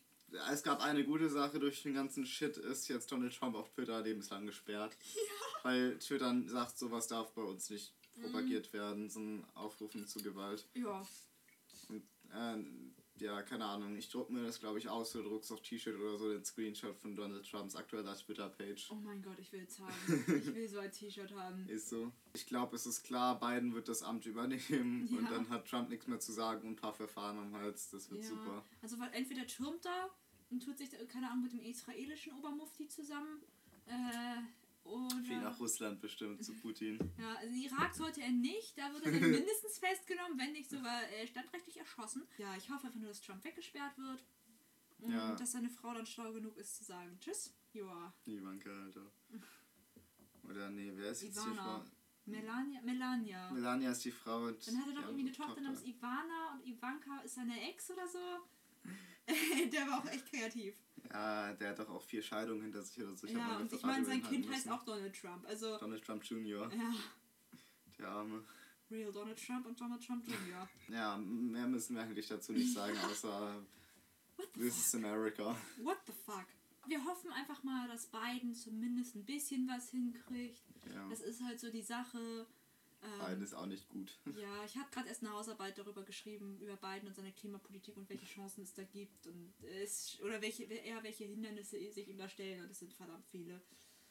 Es gab eine gute Sache durch den ganzen Shit, ist jetzt Donald Trump auf Twitter lebenslang gesperrt. [LAUGHS] Weil Twitter sagt, sowas darf bei uns nicht Mhm. propagiert werden, so ein Aufrufen zu Gewalt. Ja. Und, äh, ja, keine Ahnung, ich druck mir das, glaube ich, aus oder druck's auf T-Shirt oder so, den Screenshot von Donald Trumps aktueller Twitter-Page. Oh mein Gott, ich will es haben. [LAUGHS] Ich will so ein T-Shirt haben. Ist so. Ich glaube, es ist klar, Biden wird das Amt übernehmen [LAUGHS] Ja. und dann hat Trump nichts mehr zu sagen und ein paar Verfahren am Hals. Das wird Ja. super. Also weil entweder türmt er und tut sich, keine Ahnung, mit dem israelischen Obermufti zusammen. Äh, Viel oder, nach Russland bestimmt zu Putin. ja, also Irak sollte er nicht, da wird er dann [LAUGHS] mindestens festgenommen, wenn nicht sogar äh, standrechtlich erschossen. Ja, ich hoffe einfach nur, dass Trump weggesperrt wird. Und Ja. dass seine Frau dann schlau genug ist zu sagen, tschüss, Joa. Ivanka, Alter. Oder nee, wer ist jetzt die Ivana. Frau? Melania, Melania. Melania ist die Frau. Und Dann hat er doch irgendwie eine andere Tochter namens Ivana und Ivanka ist seine Ex oder so. [LAUGHS] Der war auch echt kreativ. Ja, der hat doch auch vier Scheidungen hinter sich oder so. hab ja, und ich meine, sein Kind heißt müssen. auch Donald Trump. Also, Donald Trump Jr., ja, der Arme. Real Donald Trump und Donald Trump Jr. Ja, mehr müssen wir eigentlich dazu nicht sagen, [LAUGHS] außer This fuck? is America. What the fuck? Wir hoffen einfach mal, dass Biden zumindest ein bisschen was hinkriegt. Ja, Das ist halt so die Sache. Biden Ähm, ist auch nicht gut. ja, ich habe gerade erst eine Hausarbeit darüber geschrieben, über Biden und seine Klimapolitik und welche Chancen es da gibt. Und es, oder welche, eher welche Hindernisse sich ihm da stellen. Und es sind verdammt viele.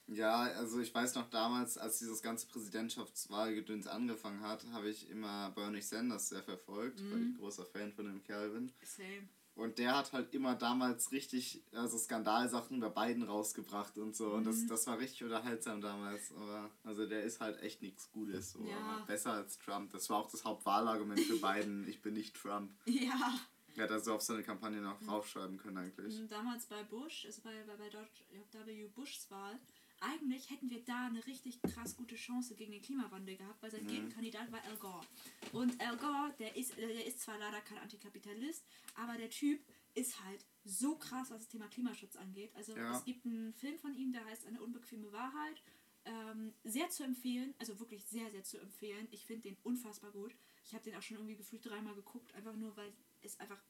Ja, also ich weiß noch damals, als dieses ganze Präsidentschaftswahlgedöns angefangen hat, habe ich immer Bernie Sanders sehr verfolgt, weil Mhm. ich großer Fan von dem Kerl bin. Same. Und der hat halt immer damals richtig, also Skandalsachen über Biden rausgebracht und so. Und das, Mhm. das war richtig unterhaltsam damals. Aber also der ist halt echt nichts Gutes. So. Ja. Besser als Trump. Das war auch das Hauptwahlargument für [LAUGHS] Biden. Ich bin nicht Trump. Ja. Er hat also auf seine Kampagne noch Mhm. draufschreiben können eigentlich. Damals bei Bush, also bei, bei, bei George W. Bushs Wahl, eigentlich hätten wir da eine richtig krass gute Chance gegen den Klimawandel gehabt, weil sein Mhm. Gegenkandidat war Al Gore. Und Al Gore, der ist, der ist zwar leider kein Antikapitalist, aber der Typ ist halt so krass, was das Thema Klimaschutz angeht. Also Ja. es gibt einen Film von ihm, der heißt Eine unbequeme Wahrheit. Ähm, sehr zu empfehlen, also wirklich sehr, sehr zu empfehlen. Ich finde den unfassbar gut. Ich habe den auch schon irgendwie gefühlt dreimal geguckt, einfach nur, weil es einfach,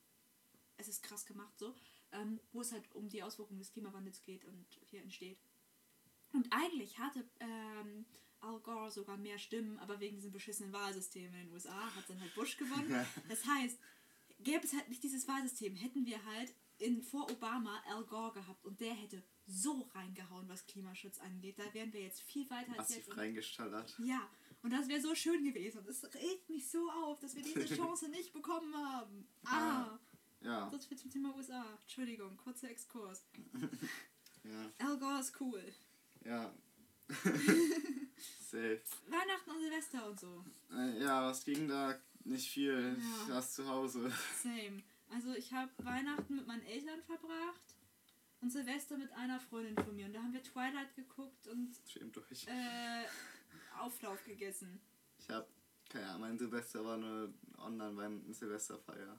es ist krass gemacht so, ähm, wo es halt um die Auswirkungen des Klimawandels geht und hier entsteht. Und eigentlich hatte ähm, Al Gore sogar mehr Stimmen, aber wegen diesem beschissenen Wahlsystem in den USA hat dann halt Bush gewonnen. Das heißt, gäbe es halt nicht dieses Wahlsystem, hätten wir halt in, vor Obama Al Gore gehabt und der hätte so reingehauen, was Klimaschutz angeht. Da wären wir jetzt viel weiter als jetzt. Massiv reingestallert. ja, und das wäre so schön gewesen. Und es regt mich so auf, dass wir diese [LAUGHS] Chance nicht bekommen haben. Ah, Ja, das wird zum Thema USA. Entschuldigung, kurzer Exkurs. [LAUGHS] ja, Al Gore ist cool. Ja. [LAUGHS] Safe. Weihnachten und Silvester und so. Äh, Ja, was ging da? Nicht viel. Ja. Ich saß zu Hause. Same. Also ich habe Weihnachten mit meinen Eltern verbracht und Silvester mit einer Freundin von mir. Und da haben wir Twilight geguckt und Schämt euch. äh, Auflauf gegessen. Ich hab, keine Ahnung, mein Silvester war eine Online-Silvesterfeier.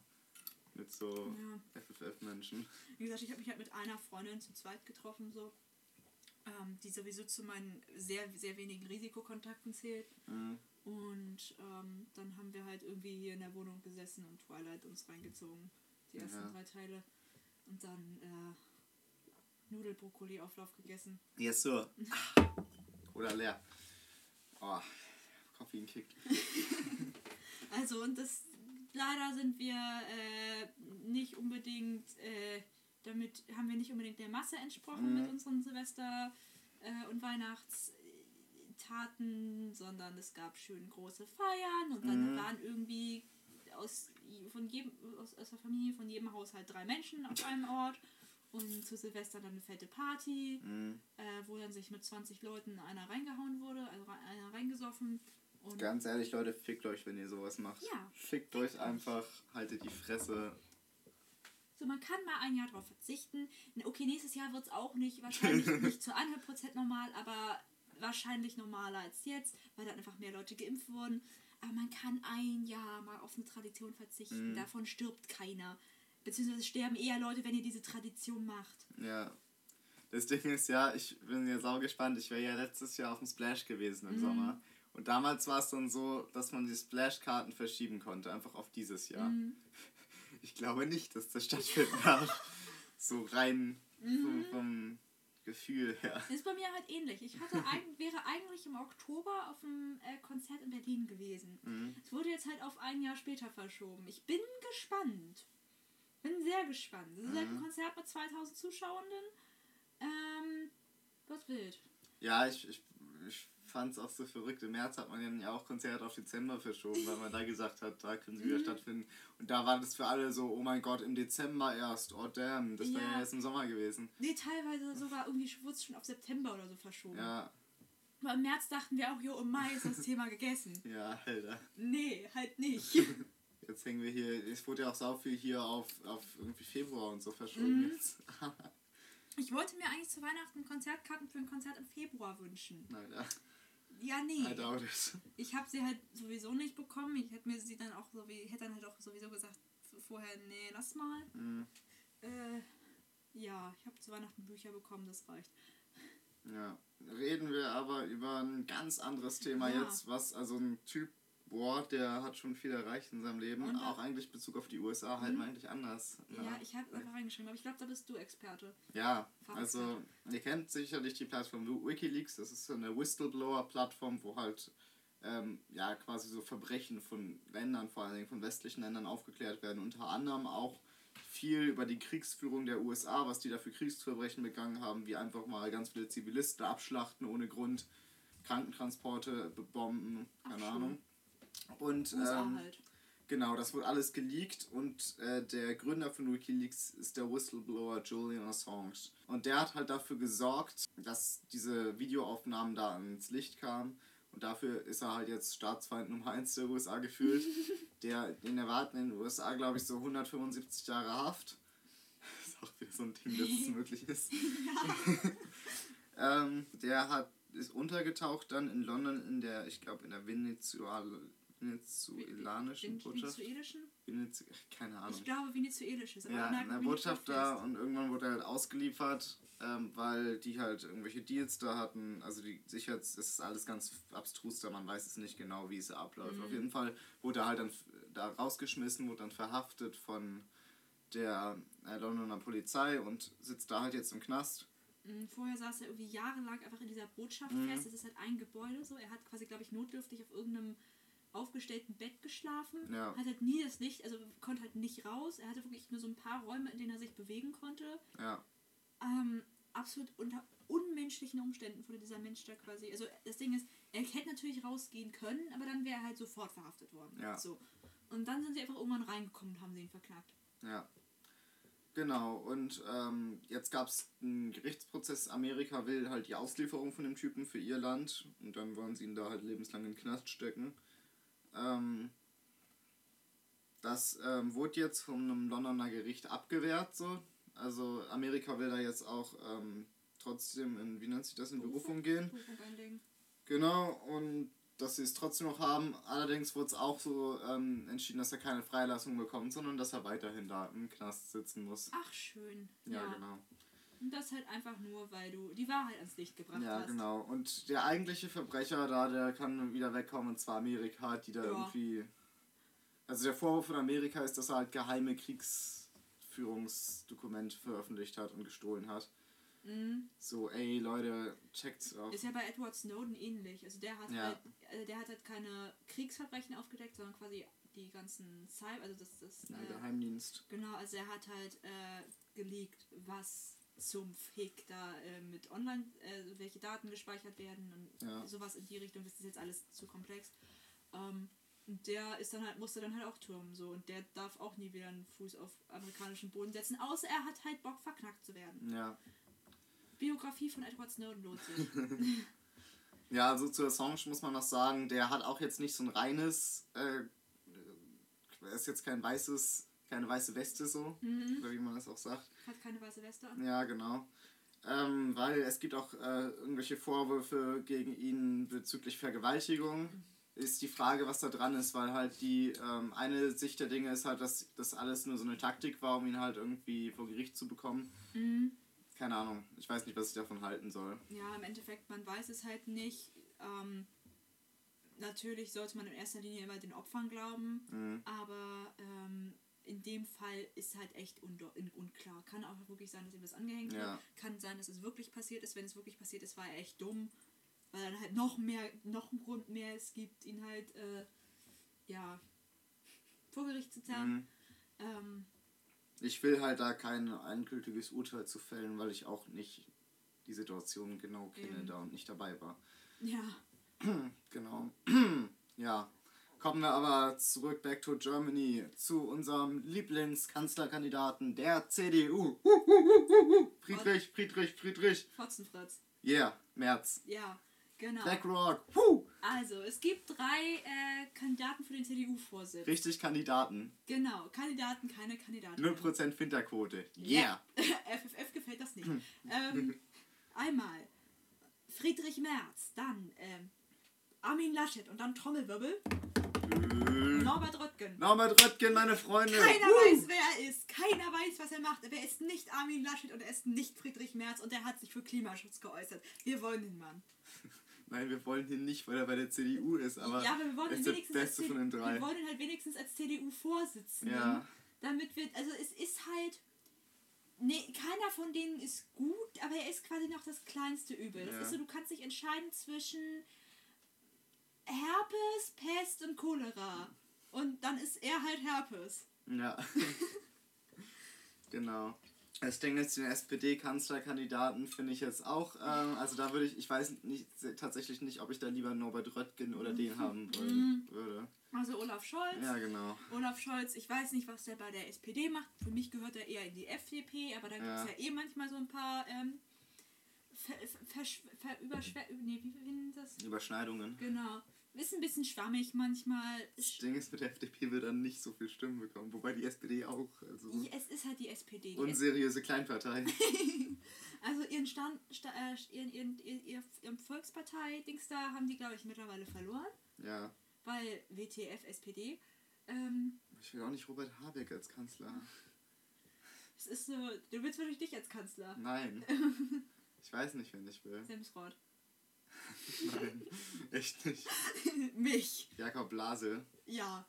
Mit so Ja. FFF-Menschen. Wie gesagt, ich habe mich halt mit einer Freundin zu zweit getroffen, so. Ähm, die sowieso zu meinen sehr, sehr wenigen Risikokontakten zählt. Mhm. Und ähm, dann haben wir halt irgendwie hier in der Wohnung gesessen und Twilight uns reingezogen. Die ersten Ja. drei Teile. Und dann äh, Nudelbrokkoli-Auflauf gegessen. Yes, sir. [LAUGHS] Oder leer. Oh, Koffein kickt. [LAUGHS] Also und das leider sind wir äh, nicht unbedingt äh, damit haben wir nicht unbedingt der Masse entsprochen Mhm. mit unseren Silvester äh, und Weihnachtstaten, sondern es gab schön große Feiern und dann Mhm. waren irgendwie aus von jedem aus, aus der Familie von jedem Haushalt drei Menschen auf einem Ort und zu Silvester dann eine fette Party, Mhm. äh, wo dann sich mit 20 Leuten einer reingehauen wurde, also einer reingesoffen und Ganz ehrlich, Leute, fickt euch, wenn ihr sowas macht. Ja, Fickt euch einfach, haltet die Fresse. So, man kann mal ein Jahr darauf verzichten. Okay, nächstes Jahr wird es auch nicht, wahrscheinlich [LAUGHS] nicht zu 100% normal, aber wahrscheinlich normaler als jetzt, weil dann einfach mehr Leute geimpft wurden. Aber man kann ein Jahr mal auf eine Tradition verzichten. Mhm. Davon stirbt keiner. Beziehungsweise sterben eher Leute, wenn ihr diese Tradition macht. Ja. Das Ding ist ja, ich bin ja sau gespannt. Ich wäre ja letztes Jahr auf dem Splash gewesen im Mhm. Sommer. Und damals war es dann so, dass man die Splash-Karten verschieben konnte, einfach auf dieses Jahr. Mhm. Ich glaube nicht, dass das stattfinden darf. so rein vom, vom Gefühl her. Ist bei mir halt ähnlich. Ich hatte ein, wäre eigentlich im Oktober auf einem äh, Konzert in Berlin gewesen. Mhm. Es wurde jetzt halt auf ein Jahr später verschoben. Ich bin gespannt. Bin sehr gespannt. Es ist halt ein Mhm. Konzert mit 2000 Zuschauenden. Ähm, was wild. Ja, ich, ich, ich fand es auch so verrückt. Im März hat man ja dann ja auch Konzerte auf Dezember verschoben, weil man da gesagt hat, da können sie Mhm. wieder stattfinden. Und da war das für alle so, oh mein Gott, im Dezember erst, oh damn, das wäre Ja. jetzt im Sommer gewesen. Nee, teilweise sogar irgendwie wurde es schon auf September oder so verschoben. Ja, Aber im März dachten wir auch, jo, im Mai ist das Thema gegessen. [LAUGHS] ja, Alter. Nee, halt nicht. [LAUGHS] Jetzt hängen wir hier, es wurde ja auch sau viel hier auf, auf irgendwie Februar und so verschoben Mhm. jetzt. [LAUGHS] Ich wollte mir eigentlich zu Weihnachten Konzertkarten für ein Konzert im Februar wünschen. Alter, Ja, I nee. doubt it. Ich habe sie halt sowieso nicht bekommen. Ich hätte mir sie dann auch so wie, hätte dann halt auch sowieso gesagt vorher, nee, lass mal. Mhm. Äh, ja, ich habe zu Weihnachten Bücher bekommen, das reicht. Ja, reden wir aber über ein ganz anderes Thema Ja. jetzt, was also ein Typ, boah, der hat schon viel erreicht in seinem Leben, Und auch eigentlich Bezug auf die USA halt Mhm. mal eigentlich anders. Ja, ich habe einfach reingeschrieben, aber ich glaube, da bist du Experte. Ja, also ihr kennt sicherlich die Plattform Wikileaks, das ist so eine Whistleblower-Plattform, wo halt ähm, ja quasi so Verbrechen von Ländern, vor allen Dingen von westlichen Ländern aufgeklärt werden, unter anderem auch viel über die Kriegsführung der USA, was die da für Kriegsverbrechen begangen haben, wie einfach mal ganz viele Zivilisten abschlachten ohne Grund, Krankentransporte bomben, keine. Ahnung. Und ähm, halt. Genau, das wurde alles geleakt und äh, der Gründer von Wikileaks ist der Whistleblower Julian Assange. Und der hat halt dafür gesorgt, dass diese Videoaufnahmen da ans Licht kamen. Und dafür ist er halt jetzt Staatsfeind Nummer 1 der USA gefühlt. [LAUGHS] der, den erwarten in den USA, glaube ich, so 175 Jahre Haft. Das [LAUGHS] ist auch wieder so ein Ding, dass es [LAUGHS] möglich ist. ähm, der hat, ist untergetaucht dann in London in der, ich glaube, in der Venezuela, venezuelanischen Botschaft. Venezuelischen? Venez keine Ahnung. Ich glaube, venezuelisches. aber Ja, Botschaft da und irgendwann wurde er halt ausgeliefert, ähm, weil die halt irgendwelche Deals da hatten. Also die Sicherheits, das ist alles ganz abstrus da, man weiß es nicht genau, wie es abläuft. Mhm. Auf jeden Fall wurde er halt dann da rausgeschmissen, wurde dann verhaftet von der äh, Londoner Polizei und sitzt da halt jetzt im Knast. Mm, Vorher saß er irgendwie jahrelang einfach in dieser Botschaft Mhm. fest. Das ist halt ein Gebäude so. Er hat quasi, glaube ich, notdürftig auf irgendeinem aufgestellten Bett geschlafen. Ja. Hat halt nie das Licht, also konnte halt nicht raus. Er hatte wirklich nur so ein paar Räume, in denen er sich bewegen konnte. Ja, Ähm, absolut unter unmenschlichen Umständen wurde dieser Mensch da quasi. Also das Ding ist, er hätte natürlich rausgehen können, aber dann wäre er halt sofort verhaftet worden. Ja. So. Und dann sind sie einfach irgendwann reingekommen und haben sie ihn verknackt. ja. Genau, und ähm, jetzt gab es einen Gerichtsprozess. Amerika will halt die Auslieferung von dem Typen für ihr Land und dann wollen sie ihn da halt lebenslang in den Knast stecken. Ähm, das ähm, wurde jetzt von einem Londoner Gericht abgewehrt. So. Also Amerika will da jetzt auch ähm, trotzdem in, wie nennt sich das, in Berufung gehen. Berufung einlegen. Genau, und dass sie es trotzdem noch haben. Allerdings wurde es auch so ähm, entschieden, dass er keine Freilassung bekommt, sondern dass er weiterhin da im Knast sitzen muss. Ach, schön. Ja, genau. Und das halt einfach nur, weil du die Wahrheit ans Licht gebracht Ja, hast. genau. Und der eigentliche Verbrecher da, der kann wieder wegkommen, und zwar Amerika, die da Ja. irgendwie. Also der Vorwurf von Amerika ist, dass er halt geheime Kriegsführungsdokumente veröffentlicht hat und gestohlen hat. Mhm. So, ey Leute, checkt's auf. Ist ja bei Edward Snowden ähnlich. Also der hat Ja. halt, äh, der hat halt keine Kriegsverbrechen aufgedeckt, sondern quasi die ganzen Cyber, also das, das Ja, äh, Geheimdienst. genau, also er hat halt äh, geleakt, was zum Fick da äh, mit online, äh, welche Daten gespeichert werden und Ja. sowas in die Richtung. Das ist jetzt alles zu komplex. Ähm, und der ist dann halt, musste dann halt auch türmen so und der darf auch nie wieder einen Fuß auf amerikanischen Boden setzen, außer er hat halt Bock verknackt zu werden. Ja. Biografie von Edward Snowden lohnt sich. [LAUGHS] Ja, also zu Assange muss man noch sagen, der hat auch jetzt nicht so ein reines, äh, er ist jetzt kein weißes, keine weiße Weste so, mhm. oder wie man das auch sagt. Hat keine weiße Weste an. Ja, genau. Ähm, weil es gibt auch äh, irgendwelche Vorwürfe gegen ihn bezüglich Vergewaltigung. Ist die Frage, was da dran ist, weil halt die ähm, eine Sicht der Dinge ist halt, dass das alles nur so eine Taktik war, um ihn halt irgendwie vor Gericht zu bekommen. Mhm. Keine Ahnung, ich weiß nicht, was ich davon halten soll. Ja, im Endeffekt, man weiß es halt nicht. Ähm, natürlich sollte man in erster Linie immer den Opfern glauben, Mhm. aber ähm, in dem Fall ist halt echt in- unklar. Kann auch wirklich sein, dass ihm das angehängt Ja. wird. Kann sein, dass es wirklich passiert ist. Wenn es wirklich passiert ist, war er echt dumm. Weil dann halt noch mehr, noch ein Grund mehr es gibt, ihn halt, äh, ja, vor Gericht zu zerren. Mhm. Ähm, Ich will halt da kein endgültiges Urteil zu fällen, weil ich auch nicht die Situation genau kenne Eben. da und nicht dabei war. ja, [CLEARS THROAT] Genau. [CLEARS THROAT] ja. Kommen wir aber zurück back to Germany zu unserem Lieblingskanzlerkandidaten der CDU. [LAUGHS] Friedrich, Friedrich, Friedrich. Fotzenfritz. Yeah, März. Ja, genau. BlackRock. Also, es gibt drei äh, Kandidaten für den CDU-Vorsitz. Richtig Kandidaten. Genau, Kandidaten, keine Kandidaten. 0% Finterquote. Yeah. [LAUGHS] FFF gefällt das nicht. ähm, [LAUGHS] einmal Friedrich Merz, dann ähm, Armin Laschet und dann Trommelwirbel. Norbert Röttgen. Norbert Röttgen, meine Freunde. Keiner Woo. weiß, wer er ist. Keiner weiß, was er macht. Aber er ist nicht Armin Laschet und er ist nicht Friedrich Merz und er hat sich für Klimaschutz geäußert. Wir wollen den Mann. [LAUGHS] Nein, wir wollen ihn nicht, weil er bei der CDU ist, aber, ja, aber wir wollen ihn wenigstens als von den CDU drei. Wir wollen ihn halt wenigstens als CDU-Vorsitzenden. Ja. Damit wir, also es ist halt, nee, keiner von denen ist gut, aber er ist quasi noch das kleinste Übel. Das Ja. ist so, du kannst dich entscheiden zwischen Herpes, Pest und Cholera. Und dann ist er halt Herpes. Ja. genau. Das Ding ist, den SPD-Kanzlerkandidaten finde ich jetzt auch, ähm, also da würde ich, ich weiß nicht, tatsächlich nicht, ob ich da lieber Norbert Röttgen oder den haben wollen würde. Also Olaf Scholz. Ja, genau. Olaf Scholz, ich weiß nicht, was der bei der SPD macht. Für mich gehört er eher in die FDP, aber da gibt es Ja. ja eh manchmal so ein paar ähm, ver, ver, ver? Überschneidungen. Genau. Ist ein bisschen schwammig manchmal. Das Ding ist, mit der FDP wird dann nicht so viel Stimmen bekommen, wobei die SPD auch. Also Ja, Es ist halt die SPD. Die unseriöse Kleinpartei. [LAUGHS] also ihren Stand, sta, äh, ihren, ihren, ihren, ihr- ihren Volkspartei-Dings da haben die, glaube ich, mittlerweile verloren. ja. Weil WTF, SPD. Ähm, Ich will auch nicht Robert Habeck als Kanzler. es ist so, du willst wirklich dich als Kanzler. Nein. [LAUGHS] Ich weiß nicht, wen ich will. Semsrott. Nein, echt nicht. [LAUGHS] Mich. Jakob Blase. Ja.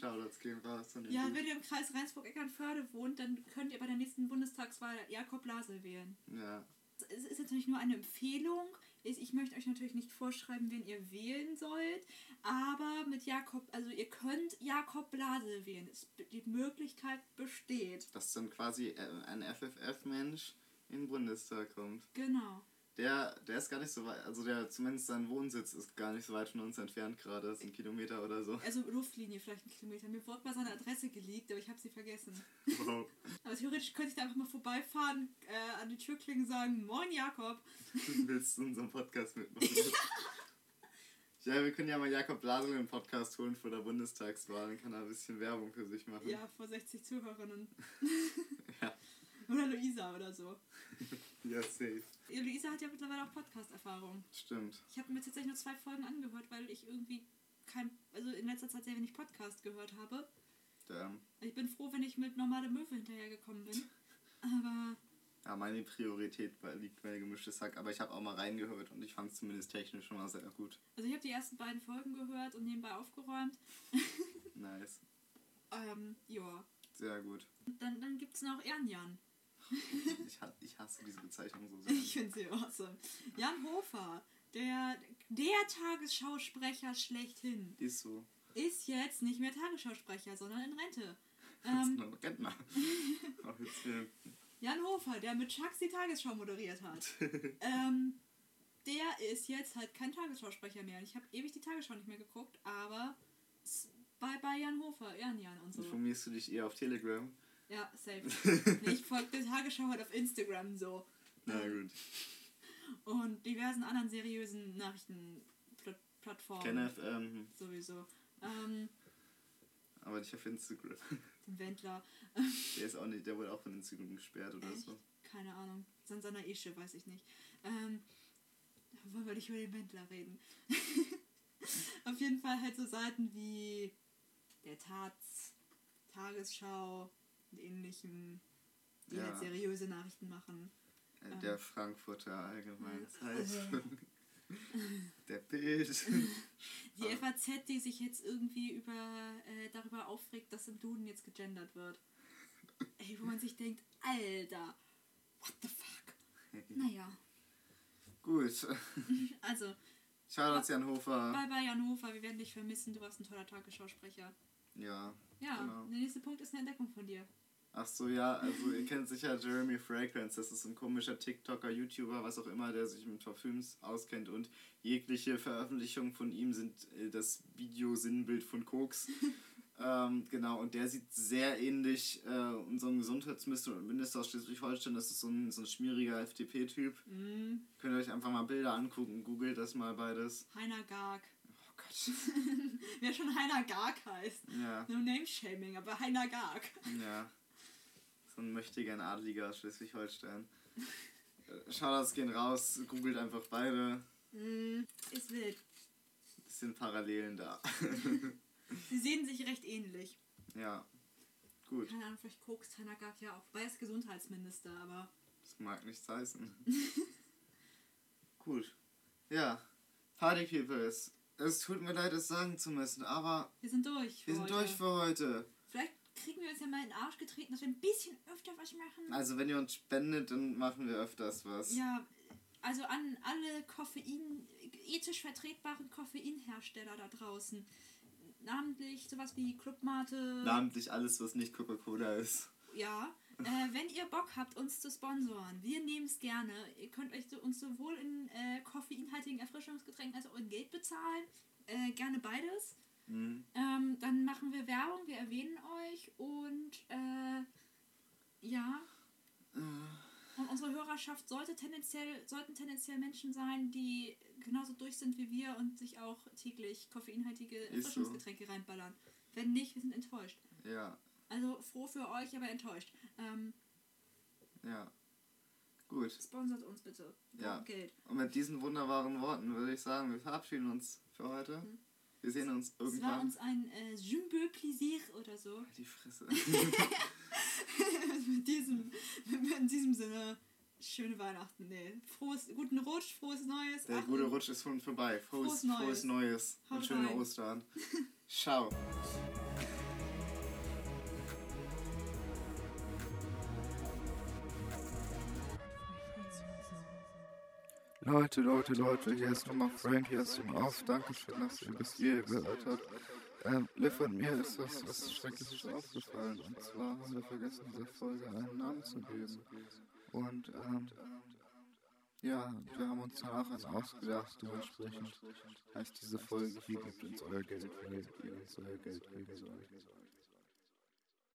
Shoutouts gehen raus. Ja, wenn ihr im Kreis Reinsburg-Eckernförde wohnt, dann könnt ihr bei der nächsten Bundestagswahl Jakob Blase wählen. Ja. Es ist natürlich nur eine Empfehlung. Ich möchte euch natürlich nicht vorschreiben, wen ihr wählen sollt, aber mit Jakob, also ihr könnt Jakob Blase wählen. Es, die Möglichkeit besteht. Dass dann quasi äh, ein FFF-Mensch in den Bundestag kommt. Genau. Der, der ist gar nicht so weit, also der zumindest sein Wohnsitz ist gar nicht so weit von uns entfernt gerade, das sind Kilometer oder so. Also Luftlinie vielleicht einen Kilometer. Mir wurde mal seine Adresse geleakt, aber ich habe sie vergessen. Wow. [LAUGHS] Aber theoretisch könnte ich da einfach mal vorbeifahren, äh, an die Tür klingen und sagen, Moin Jakob. [LAUGHS] Willst du unseren Podcast mitmachen? [LAUGHS] ja, wir können ja mal Jakob Blase in den Podcast holen vor der Bundestagswahl, dann kann er ein bisschen Werbung für sich machen. Ja, vor 60 Zuhörerinnen. Ja. Oder Luisa oder so. [LAUGHS] Ja, safe. Luisa hat ja mittlerweile auch Podcast-Erfahrung. Stimmt. Ich habe mir tatsächlich nur zwei Folgen angehört, weil ich irgendwie kein, also in letzter Zeit sehr wenig Podcast gehört habe. Der, Ich bin froh, wenn ich mit normale Möwe hinterhergekommen bin. [LAUGHS] Aber ja, meine Priorität liegt bei gemischtes Hack, aber ich habe auch mal reingehört und ich fand es zumindest technisch schon mal sehr gut. also ich habe die ersten beiden Folgen gehört und nebenbei aufgeräumt. Nice. [LAUGHS] Ähm, ja. Sehr gut. Dann, dann gibt es noch Ernjan. [LAUGHS] Ich, ich hasse diese Bezeichnung so sehr. Ich finde sie awesome. Jan Hofer, der, der Tagesschausprecher schlechthin, Ist so. ist jetzt nicht mehr Tagesschausprecher, sondern in Rente. [LAUGHS] Ähm, noch Rentner. [LAUGHS] Jan Hofer, der mit Chucks die Tagesschau moderiert hat, ähm, der ist jetzt halt kein Tagesschausprecher mehr. Ich habe ewig die Tagesschau nicht mehr geguckt, aber bei, bei Jan Hofer, Jan Jan und so. Informierst du dich eher auf Telegram? Ja, safe. [LAUGHS] nee, ich folge der Tagesschau halt auf Instagram so. Na gut. Und diversen anderen seriösen Nachrichtenplattformen. Kenneth, ähm, Sowieso. Ähm, aber nicht auf Instagram. [LAUGHS] den Wendler. Der ist auch nicht, der wurde auch von Instagram gesperrt oder Echt? so. Keine Ahnung. Sansana Ische, weiß ich nicht. Ähm, wollen wir nicht über den Wendler reden. [LAUGHS] Auf jeden Fall halt so Seiten wie der Taz, Tagesschau und ähnlichem, die Ja. halt seriöse Nachrichten machen. Äh, Ähm. Der Frankfurter allgemein. Ja. Das [LAUGHS] heißt, der Bild. Die Ah. FAZ, die sich jetzt irgendwie über, äh, darüber aufregt, dass im Duden jetzt gegendert wird. Ey, wo man sich denkt, Alter, what the fuck? [LAUGHS] Naja, Gut. [LAUGHS] also, Shoutouts Jan Hofer. bye bye Hannover, wir werden dich vermissen, du warst ein toller Tagesschausprecher. Ja. Ja, Genau. der nächste Punkt ist eine Entdeckung von dir. Ach so, ja, also ihr kennt sicher Jeremy Fragrance, das ist ein komischer TikToker, YouTuber, was auch immer, der sich mit Parfüms auskennt und jegliche Veröffentlichungen von ihm sind äh, das Video-Sinnbild von Koks. [LAUGHS] ähm, genau, und der sieht sehr ähnlich äh, unserem Gesundheitsminister und Minister aus Schleswig-Holstein, das ist so ein, so ein schmieriger FDP-Typ. Mm, Könnt ihr euch einfach mal Bilder angucken, googelt das mal beides. Heiner Garg. Oh Gott. [LAUGHS] Wer schon Heiner Garg heißt. Ja, No Name-Shaming, aber Heiner Garg. ja. So ein mächtiger Adliger aus Schleswig-Holstein. Äh, Shoutouts gehen raus, googelt einfach beide. Mm, ist wild. Es sind Parallelen da. [LAUGHS] Sie sehen sich recht ähnlich. ja, gut. Keine Ahnung, vielleicht kokst Heiner Garg ja auch. Ist Gesundheitsminister, aber Das mag nichts heißen. [LAUGHS] gut. Ja, Party Peoples. Es tut mir leid, es sagen zu müssen, aber wir sind durch. wir sind heute. durch für heute. Kriegen wir uns ja mal in den Arsch getreten, dass wir ein bisschen öfter was machen. Also, wenn ihr uns spendet, dann machen wir öfters was. Ja, also an alle Koffein, ethisch vertretbaren Koffeinhersteller da draußen. Namentlich sowas wie Clubmate. Namentlich alles, was nicht Coca-Cola ist. Ja, äh, wenn ihr Bock habt, uns zu sponsoren, wir nehmen es gerne. Ihr könnt euch so, uns sowohl in äh, koffeinhaltigen Erfrischungsgetränken als auch in Geld bezahlen. Äh, gerne beides. Mhm. Ähm, dann machen wir Werbung, wir erwähnen euch und äh, ja. Und unsere Hörerschaft sollte tendenziell, sollten tendenziell Menschen sein, die genauso durch sind wie wir und sich auch täglich koffeinhaltige Ist so. Erfrischungsgetränke reinballern. Wenn nicht, wir sind enttäuscht. Ja, Also froh für euch, aber enttäuscht. Ähm, ja. Gut. sponsert uns bitte. Wir Ja. Geld. Und mit diesen wunderbaren Worten würde ich sagen, wir verabschieden uns für heute. Wir sehen uns Es war irgendwann. uns ein äh, me peux plaisir oder so. Die Fresse. [LAUGHS] [LAUGHS] mit diesem, in diesem Sinne, schöne Weihnachten. Nee, frohes, guten Rutsch, frohes Neues. Der Ach, gute Rutsch ist schon vorbei. Frohes, Frohes Neues. frohes Neues. Haut Und schöne rein. Ostern. [LAUGHS] Ciao. Leute, Leute, Leute, hier ist nochmal Frank, hier ist nochmal auf. Dankeschön, dass ihr bis hier gehört habt. Ähm, Liv und mir ist was, was Schreckliches aufgefallen. Und zwar haben wir vergessen, dieser Folge einen Namen zu geben. Und, ähm, ja, wir haben uns danach einen ausgedacht. Dementsprechend heißt diese Folge, hier gibt uns euer Geld, weil ihr uns euer Geld geben sollt.